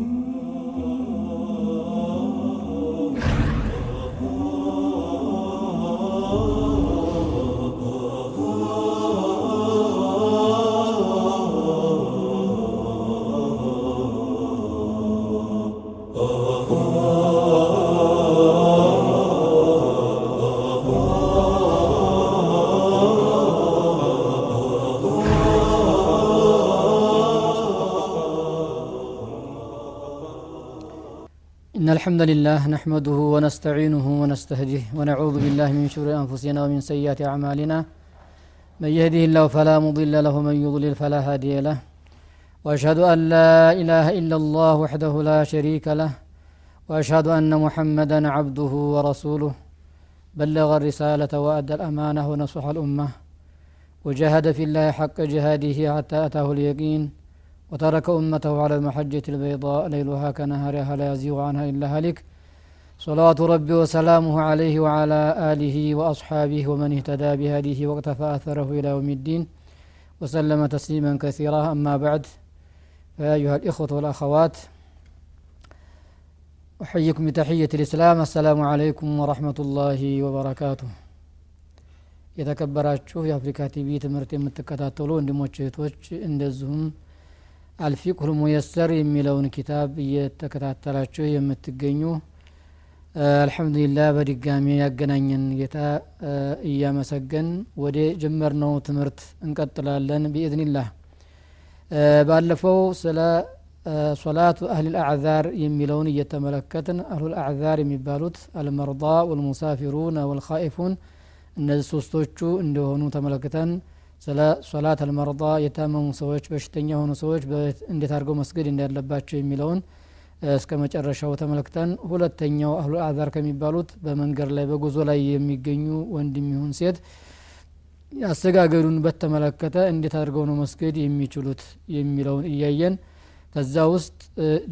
Ooh. إن الحمد لله نحمده ونستعينه ونستهديه ونعوذ بالله من شرور أنفسنا ومن سيئات أعمالنا. من يهده الله فلا مضل له ومن يضلل فلا هادي له. وأشهد أن لا إله إلا الله وحده لا شريك له. وأشهد أن محمدا عبده ورسوله. بلغ الرسالة وأدى الأمانة ونصح الأمة. وجاهد في الله حق جهاده حتى أتاه اليقين. وترك أمته على المحجة البيضاء ليلها كنهارها لا يزيغ عنها إلا هلك صلوات ربي وسلامه عليه وعلى آله وأصحابه ومن اهتدى بهديه واقتفى أثره إلى يوم الدين وسلم تسليما كثيرا أما بعد فيا أيها الإخوة والأخوات أحييكم بتحية الإسلام السلام عليكم ورحمة الله وبركاته የተከበራችሁ የአፍሪካ ቲቪ ትምህርት የምትከታተሉ ወንድሞች እህቶች እንደዚሁም አልፊቅሁል ሙየሰር የሚለውን ኪታብ እየተከታተላችሁ የምትገኙ አልሐምዱሊላህ በድጋሚ ያገናኘን ጌታ እያመሰገን ወደ ጀመርነው ትምህርት እንቀጥላለን ቢኢዝኒላህ ባለፈው ስለ ሶላቱ አህል አዕዛር የሚለውን እየተመለከትን አህሉል አዕዛር የሚባሉት አልመርዳ ወልሙሳፊሩን ወልኻኢፉን እነዚህ ሶስቶቹ እንደሆኑ ተመለክተን ስለ ሶላት አልመርዳ የታመሙ ሰዎች በሽተኛ የሆኑ ሰዎች እንዴት አድርገው መስገድ እንዳለባቸው የሚለውን እስከ መጨረሻው ተመልክተን ሁለተኛው አህሉ አዛር ከሚባሉት በመንገድ ላይ በጉዞ ላይ የሚገኙ ወንድም ይሁን ሴት አሰጋገዱን በተመለከተ እንዴት አድርገው ነው መስገድ የሚችሉት የሚለውን እያየን ከዛ ውስጥ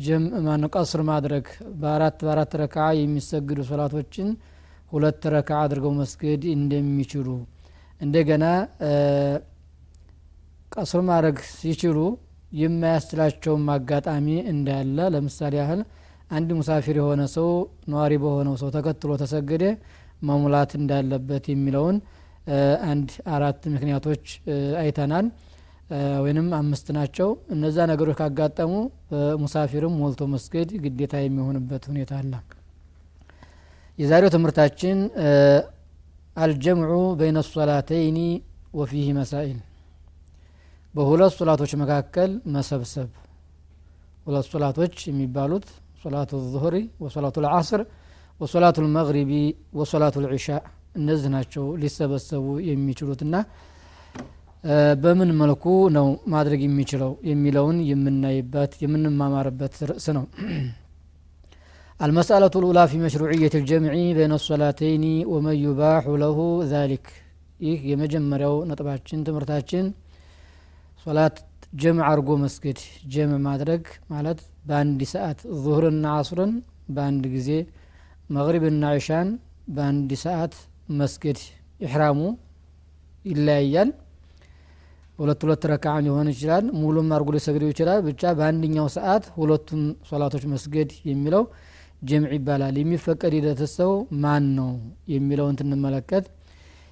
ጀም ማነው ቀስር ማድረግ በአራት በአራት ረካ የሚሰግዱ ሶላቶችን ሁለት ረካ አድርገው መስገድ እንደሚችሉ እንደገና ቀስር ማድረግ ሲችሉ የማያስችላቸውም አጋጣሚ እንዳለ ለምሳሌ ያህል አንድ ሙሳፊር የሆነ ሰው ነዋሪ በሆነው ሰው ተከትሎ ተሰገደ መሙላት እንዳለበት የሚለውን አንድ አራት ምክንያቶች አይተናል። ወይንም አምስት ናቸው። እነዛ ነገሮች ካጋጠሙ ሙሳፊርም ሞልቶ መስገድ ግዴታ የሚሆንበት ሁኔታ አለ። የዛሬው ትምህርታችን አልጀምዑ በይነ ሶላተይኒ ወፊህ መሳኢል በሁለት ሶላቶች መካከል መሰብሰብ ሁለት ሶላቶች የሚባሉት ሶላቱ ዙሁሪ ወሶላቱ ልዓስር ወሶላቱ ልመግሪቢ ወሶላቱ ልዒሻ እነዚህ ናቸው ሊሰበሰቡ የሚችሉትና በምን መልኩ ነው ማድረግ የሚችለው የሚለውን የምናይበት የምንማማርበት ርዕስ ነው المسألة الأولى في مشروعية الجمع بين الصلاتين ومن يباح له ذلك ይህ የመጀመሪያው ነጥባችን ትምህርታችን ሶላት ጀምዕ አርጎ መስገድ ጀምዕ ማድረግ ማለት በአንድ ሰዓት ዙሁርና አስርን በአንድ ጊዜ መግሪብና ዒሻን በአንድ ሰዓት መስገድ ኢሕራሙ ይለያያል ሁለት ሁለት ረካዓ ሊሆን ይችላል ሙሉም አርጎ ሊሰግደው ይችላል ብቻ በአንድኛው ሰዓት ሁለቱም ሶላቶች መስገድ የሚለው ጀምዕ ይባላል የሚፈቀድ ሂደት ሰው ማን ነው የሚለውን ትንመለከት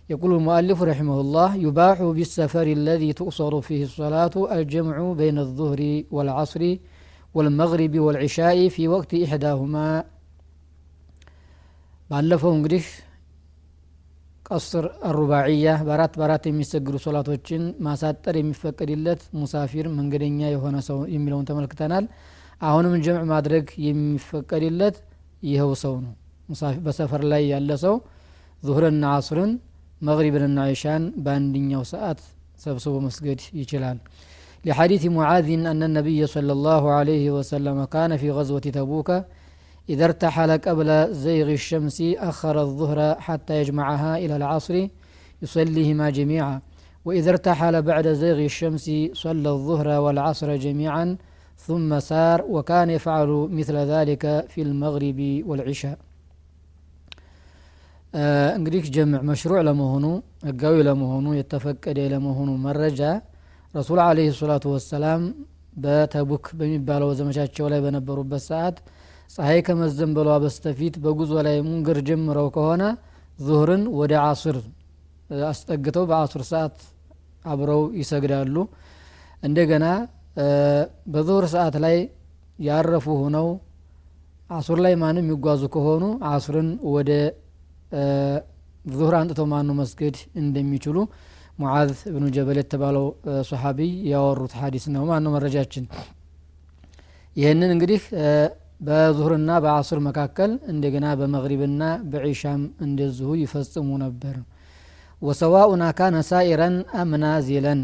يقول المؤلف رحمه الله يباح بالسفر الذي تؤصر فيه الصلاة الجمع بين الظهر والعصر والمغرب والعشاء في وقت إحداهما ባለፈው እንግዲህ ቀስር አሩባዕያ በአራት በአራት የሚሰግዱ ሶላቶችን ማሳጠር የሚፈቀድለት ሙሳፊር መንገደኛ የሆነ ሰው የሚለውን ተመልክተናል አሁንም ጀምዕ ማድረግ የሚፈቀድለት ይኸው ሰው ነው በሰፈር ላይ ያለ ሰው ዙሁርና አስርን መግሪብንና ዒሻን በአንድኛው ሰዓት ሰብስቦ መስገድ ይችላል لحديث معاذ أن النبي صلى الله عليه وسلم كان في غزوة تبوك إذا ارتحل قبل زيغ الشمس أخر الظهر حتى يجمعها إلى العصر يصليهما جميعا وإذا ارتحل بعد زيغ الشمس صلى الظهر والعصر جميعا ثم سار وكان يفعل مثل ذلك في المغرب والعشاء እንግዲህ ጀምዕ መሽሩዕ ለመሆኑ ህጋዊ ለመሆኑ የተፈቀደ ለመሆኑ መረጃ ረሱል አለህ ሰላቱ ወሰላም በተቡክ በሚባለው ዘመቻቸው ላይ በነበሩበት ሰዓት ፀሐይ ከመዘንበሏ በስተፊት በጉዞ ላይ ሙንገር ጀምረው ከሆነ ዙህርን ወደ አሱር አስጠግተው በአሱር ሰዓት አብረው ይሰግዳሉ እንደገና በዙህር ሰዓት ላይ ያረፉ ሆነው አሱር ላይ ማንም የሚጓዙ ከሆኑ አሱርን ወደ ዙህር አንጥተው ማኑ መስገድ እንደሚችሉ ሙዓዝ እብኑ ጀበል የተባለው ሶሓቢይ ያወሩት ሀዲስ ነው። ማነው መረጃችን? ይህንን እንግዲህ በዙህርና በአሱር መካከል እንደገና በመግሪብና በዒሻም እንደዚሁ ይፈጽሙ ነበር። ወሰዋኡን አካነ ሳኢረን አምናዚለን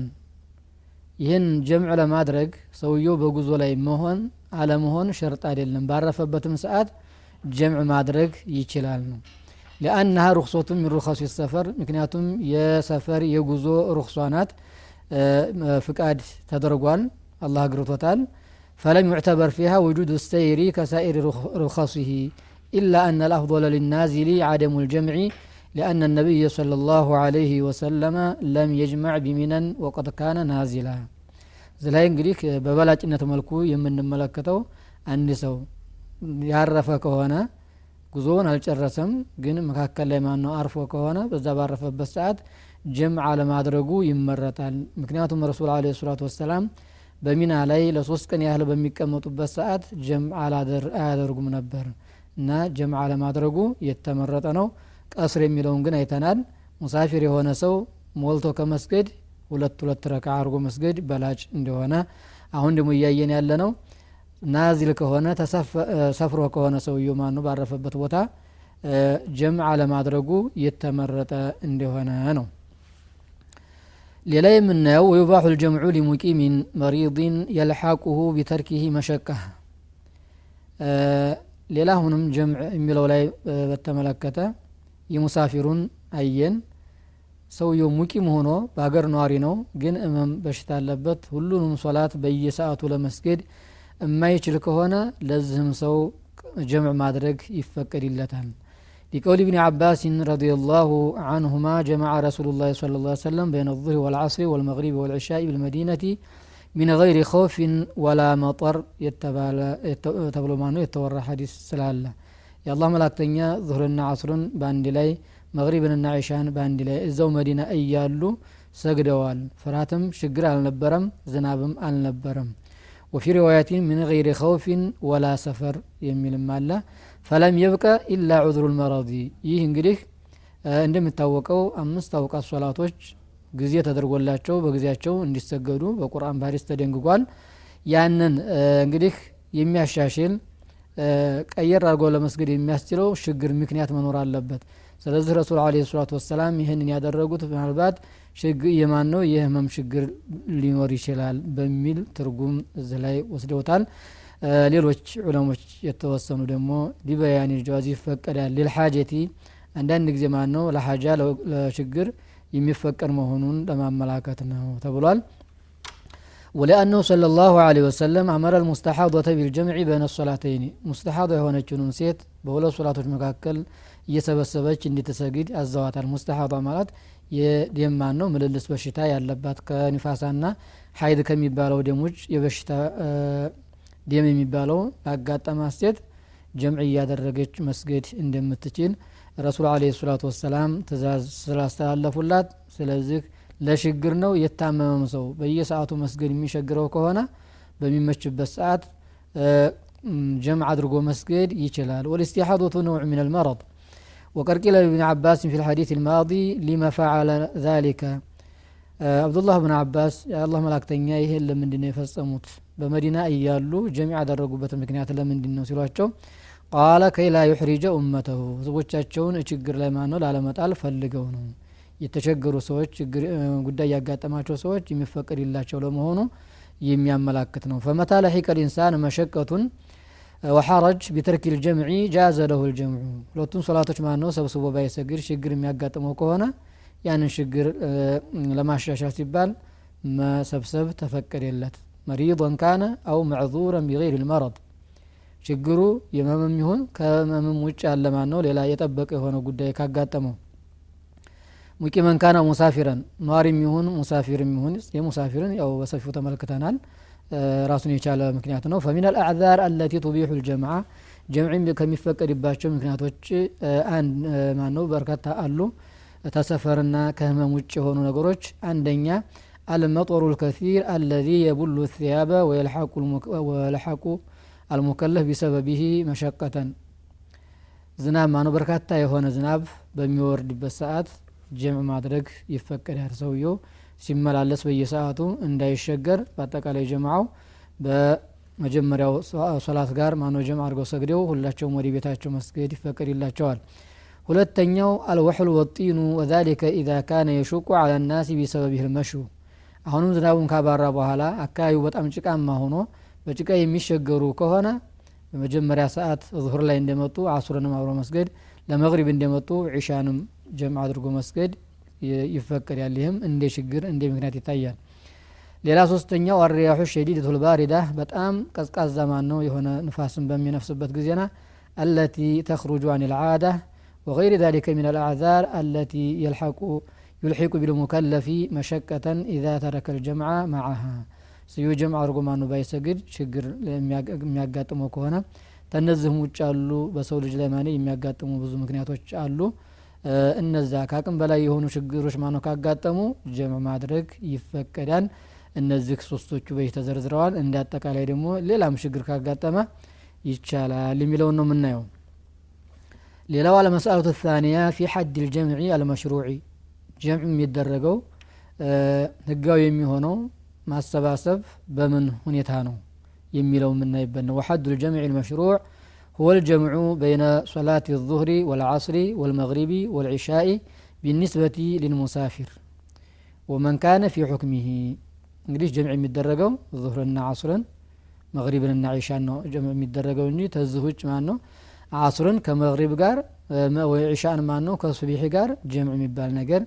ይህን ጀምዕ ለማድረግ ሰውየው በጉዞ ላይ መሆን አለመሆን ሸርጥ አይደለም ባረፈበትም ሰዓት ጀምዕ ማድረግ ይችላል ነው ሊአናሃ ሩክሶቱም ሚን ሩኸሱ ሰፈር ምክንያቱም የሰፈር የጉዞ ሩክሷ ናት ፍቃድ ተደርጓል አላህ አግርቶታል ፈለም ዩዕተበር ፊሃ ውጁድ ሰይሪ ከሳኢር ሩኸሲሂ ኢላ አነ ልአፍضለ ልናዚሊ ዓደሙ ልጀምዒ لأن النبي صلى الله عليه وسلم لم يجمع بمنا وقد كان نازلا زلاي እንግዲህ በበላጭነት መልኩ የምንመለከተው አንድ ሰው ያረፈ ከሆነ ጉዞውን አልጨረሰም ግን መካከል ላይ ማን ነው አርፎ ከሆነ በዛ ባረፈበት ሰዓት ጀምዕ አለማድረጉ ይመረጣል ምክንያቱም ረሱል አለ ሰላቱ ወሰላም በሚና ላይ ለሶስት ቀን ያህል በሚቀመጡበት ሰዓት ጀምዕ አያደርጉም ነበር እና ጀምዕ አለማድረጉ የተመረጠ ነው ቀስር የሚለውን ግን አይተናል። ሙሳፊር የሆነ ሰው ሞልቶ ከመስገድ ሁለት ሁለት ረካ አድርጎ መስገድ በላጭ እንደሆነ አሁን ደግሞ እያየን ያለ ነው ናዚል ከሆነ ሰፍሮ ከሆነ ሰውየው ማኑ ባረፈበት ቦታ ጀምዕ አለማድረጉ የተመረጠ እንደሆነ ነው። ሌላ የምናየው ወዩባሑ ልጀምዑ ሊሙቂሚን መሪድን የልሓቁሁ ቢተርኪህ መሸቃ ሌላ አሁንም ጀምዕ የሚለው ላይ በተመለከተ የሙሳፊሩን አየን ሰውየው ሙቂም ሆኖ በሀገር ነዋሪ ነው ግን እመም በሽታ አለበት ሁሉንም ሶላት በየሰዓቱ ለመስገድ የማይችል ከሆነ ለዚህም ሰው ጀምዕ ማድረግ ይፈቀድለታል لقول ابن عباس رضي الله عنهما جمع رسول الله صلى الله عليه وسلم بين الظهر والعصر والمغرب والعشاء بالمدينة من غير خوف ولا مطر يتبلو مانو يتورى حديث سلالة የአላህ መላክተኛ ዙህርና አስሩን በአንድ ላይ መግሪብንና ዒሻን በአንድ ላይ እዛው መዲና እያሉ ሰግደዋል። ፍርሃትም ችግር አልነበረም ዝናብም አልነበረም። ወፊ ሪዋያቲን ምን ገይሪ ከውፊን ወላ ሰፈር የሚልም አለ። ፈለም የብቀ ኢላ ዑዝሩ ልመረዲ ይህ እንግዲህ እንደሚታወቀው አምስት አውቃት ሶላቶች ጊዜ ተደርጎላቸው በጊዜያቸው እንዲሰገዱ በቁርአን በሀዲስ ተደንግጓል። ያንን እንግዲህ የሚያሻሽል ቀየር አድርጎ ለመስገድ የሚያስችለው ችግር ምክንያት መኖር አለበት። ስለዚህ ረሱል አለ ሰላቱ ወሰላም ይህንን ያደረጉት ምናልባት የማን ነው የህመም ችግር ሊኖር ይችላል በሚል ትርጉም እዚ ላይ ወስደውታል። ሌሎች ዑለሞች የተወሰኑ ደግሞ ሊበያን ጀዋዝ ይፈቀዳል ሊልሓጀቲ አንዳንድ ጊዜ ማን ነው ለሓጃ ለችግር የሚፈቀድ መሆኑን ለማመላከት ነው ተብሏል ولأنه صلى الله عليه وسلم أمر المستحاضة بالجمع بين الصلاتين مستحاضة የሆነችውን ሴት በሁለት ሶላቶች መካከል እየሰበሰበች እንድትሰግድ አዘዋታል። ሙስተሐዷ ማለት የደማን ነው? ምልልስ በሽታ ያለባት ከኒፋሳና ሀይድ ከሚባለው ደም የበሽታ ደም የሚባለው ባጋጠማት ሴት ጀምዕ እያደረገች መስገድ እንደምትችል ረሱል አለ ሰላቱ ወሰላም ትእዛዝ ስላስተላለፉላት። ስለዚህ ለሽግር ነው የታመመም ሰው በየሰአቱ መስገድ የሚሸግረው ከሆነ በሚመችበት ሰአት جمع درقو مسجد يشلال والاستحاضة نوع من المرض وقد قيل عباس في الحديث الماضي لما فعل ذلك عبد الله بن عباس يا الله ملاك تنياه إلا من دنيا أموت بمدينة أيالو جميع درقو بتمكنيات لمن من دنيا قال كي لا يحرج أمته زوجتشون اشجر لما نول على متال فلقونه የተቸገሩ ሰዎች ጉዳይ ያጋጠማቸው ሰዎች የሚፈቀድላቸው ለመሆኑ የሚያመላክት ነው ፈመታ ለሒቀ ልኢንሳን መሸቀቱን ወሐረጅ ቢተርኪ ልጀምዒ ጃዘ ለሁ ልጀምዑ ሁለቱም ሶላቶች ማን ነው ሰብስቦ ባይሰግድ ችግር የሚያጋጥመው ከሆነ ያንን ችግር ለማሻሻል ሲባል መሰብሰብ ተፈቀደለት መሪضን ካነ አው መዕዙረን ቢገይር ልመረድ ችግሩ የመምም ይሁን ከመምም ውጭ ያለ ማን ነው ሌላ የጠበቀ የሆነ ጉዳይ ካጋጠመው مقيما كان مسافرا نواري يهون مسافر يهون يا مسافر أو بسفي تملكتنا آه، راسني يشال مكنياتنا فمن الأعذار التي تبيح الجمعه جمع كم يفكر يباشو مكنيات وجه آه، آن آه، ما نو بركتا ألو تسفرنا كهما وجه هون أن عندنا المطر الكثير الذي يبل الثياب ويلحق المك... ويلحق المكلف بسببه مشقة. زناب ما نو بركتا يهون زناب بميورد بساعات ጀምዕ ማድረግ ይፈቀዳል። ሰውየው ሲመላለስ በየሰዓቱ እንዳይሸገር በአጠቃላይ ጀምዓው በመጀመሪያው ሶላት ጋር ማኖ ጀምዕ አድርገው ሰግደው ሁላቸውም ወደ ቤታቸው መስገድ ይፈቀድላቸዋል። ሁለተኛው አልወሕሉ ወጢኑ ወዛሊከ ኢዛ ካነ የሹቁ አላ ናሲ ቢሰበቢህ ልመሹ አሁንም ዝናቡን ካባራ በኋላ አካባቢው በጣም ጭቃማ ሆኖ በጭቃ የሚሸገሩ ከሆነ በመጀመሪያ ሰዓት ዙሁር ላይ እንደመጡ አሱርንም አብሮ መስገድ ለመግሪብ እንደመጡ ዒሻንም ጀምዕ አድርጎ መስገድ ይፈቀዳል ይህም እንደ ችግር እንደ ምክንያት ይታያል ሌላ ሶስተኛው አሪያሑ ሸዲድ ልባሪዳ በጣም ቀዝቃዛ ማን ነው የሆነ ንፋስን በሚነፍስበት ጊዜና አለቲ ተክሩጁ አን ልዓዳ وغير ذلك من الأعذار التي يلحق يلحق بالمكلف مشقة إذا ترك الجمع معها ስዩ ጀምዕ አድርጎ ማኑ ባይሰግድ ችግር የሚያጋጥመው ከሆነ ተነዚህም ውጭ አሉ በሰው ልጅ ላይ ማነ የሚያጋጥሙ ብዙ ምክንያቶች አሉ። እነዛ ከአቅም በላይ የሆኑ ችግሮች ማነው ካጋጠሙ? ጀምዕ ማድረግ ይፈቀዳል። እነዚህ ሶስቶቹ በይህ ተዘርዝረዋል። እንደ አጠቃላይ ደግሞ ሌላም ችግር ካጋጠመ ይቻላል የሚለውን ነው የምናየው። ሌላው አለመስአለቱ ታኒያ ፊ ሐድ ልጀምዒ አልመሽሩዒ። ጀምዕ የሚደረገው ህጋዊ የሚሆነው ማሰባሰብ በምን ሁኔታ ነው يميلو من نيبن وحد الجمع المشروع هو الجمع بين صلاة الظهر والعصر والمغرب والعشاء بالنسبة للمسافر ومن كان في حكمه. انجليش جمع مدرقو ظهرا عصرا مغربا عشاء جمع مدرقو انجي تزهج مانو عصرا كمغرب قار وعشاء مانو كصبيح قار جمع مبال نقر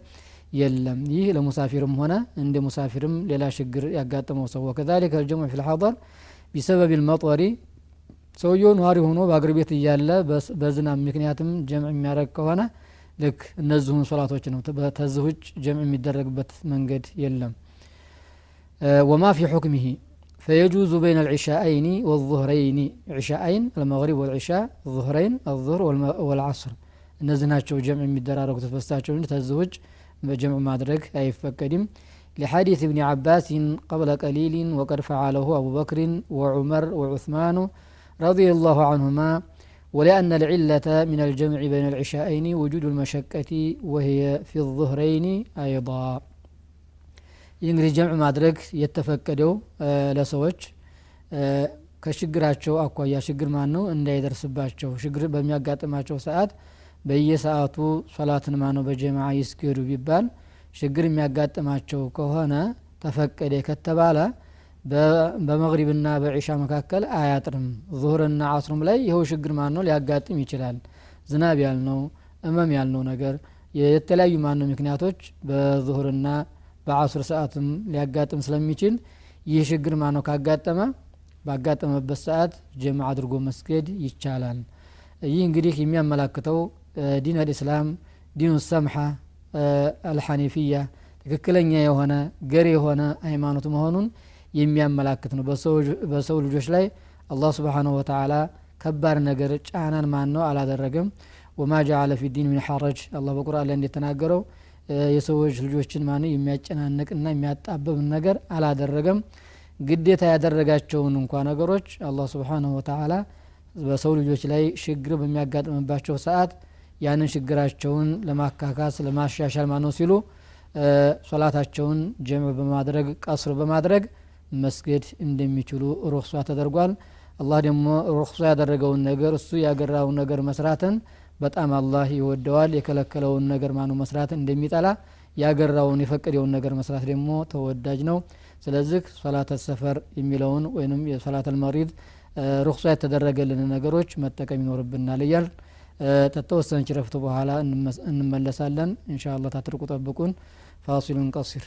يلم يه لمسافرم هنا عند مسافرم للا شقر يقاتم وصوه كذلك الجمع في الحضر ቢሰበብ ልመጦሪ ሰውየው ነዋሪ ሆኖ በአገር ቤት እያለ በዝናብ ምክንያትም ጀምዕ የሚያደረግ ከሆነ ልክ እነዚሁን ሶላቶች ነው ተዝህ ውጭ ጀምዕ የሚደረግበት መንገድ የለም وما في حكمه فيجوز بين العشاءين والظهرين عشاءين المغرب والعشاء الظهرين الظهر والعصر እነዚህ ናቸው ጀምዕ የሚደራረጉት በስታቸው እንጂ ተዝውጭ በጀምዕ ማድረግ አይፈቀድም لحديث ابن عباس قبل قليل وقد فعله أبو بكر وعمر وعثمان رضي الله عنهما ولأن العلة من الجمع بين العشاءين وجود المشقة وهي في الظهرين أيضا ይህ እንግዲህ ጀምዕ ማድረግ የተፈቀደው ለሰዎች ከችግራቸው አኳያ ችግር ማን ነው እንዳይደርስባቸው ችግር በሚያጋጥማቸው ሰዓት በየሰዓቱ ሶላትን ማን ነው በጀማዓ ይስገዱ ቢባል ችግር የሚያጋጥማቸው ከሆነ ተፈቀደ ከተባለ በመግሪብና በዒሻ መካከል አያጥርም። ዙሁርና አስሩም ላይ ይኸው ችግር ማን ነው ሊያጋጥም ይችላል። ዝናብ ያልነው እመም ያልነው ነገር የተለያዩ ማን ነው ምክንያቶች በዙሁርና በአሱር ሰዓትም ሊያጋጥም ስለሚችል ይህ ችግር ማነው ካጋጠመ? ባጋጠመበት ሰዓት ጀምዕ አድርጎ መስገድ ይቻላል። ይህ እንግዲህ የሚያመላክተው ዲን አልእስላም ዲኑ ሰምሐ አልሐኒፊያ ትክክለኛ የሆነ ገር የሆነ ሃይማኖት መሆኑን የሚያመላክት ነው። በሰው ልጆች ላይ አላህ ስብሓንሁ ወተላ ከባድ ነገር ጫናን ማን ነው አላደረገም። ወማ ጀዓለ ፊ ዲን ሚን ሐረጅ አላህ በቁርአን ላይ እንደተናገረው የሰዎች ልጆችን ማን የሚያጨናንቅና የሚያጣብብ ነገር አላደረገም። ግዴታ ያደረጋቸውን እንኳ ነገሮች አላህ ስብሓንሁ ወተላ በሰው ልጆች ላይ ችግር በሚያጋጥምባቸው ሰዓት ያንን ችግራቸውን ለማካካስ ለማሻሻል ማነው ሲሉ ሶላታቸውን ጀምዕ በማድረግ ቀስር በማድረግ መስገድ እንደሚችሉ ሩክሷ ተደርጓል። አላህ ደግሞ ሩክሷ ያደረገውን ነገር እሱ ያገራውን ነገር መስራትን በጣም አላህ ይወደዋል። የከለከለውን ነገር ማኑ መስራት እንደሚጠላ ያገራውን የፈቀደውን ነገር መስራት ደግሞ ተወዳጅ ነው። ስለዚህ ሶላት ሰፈር የሚለውን ወይም የሶላት አልመሪድ ሩክሷ የተደረገልን ነገሮች መጠቀም ይኖርብናል እያል ተተወሰነች ረፍት በኋላ እንመለሳለን። እንሻ አላህ ታትርቁ ጠብቁን። ፋሲሉን ቀሲር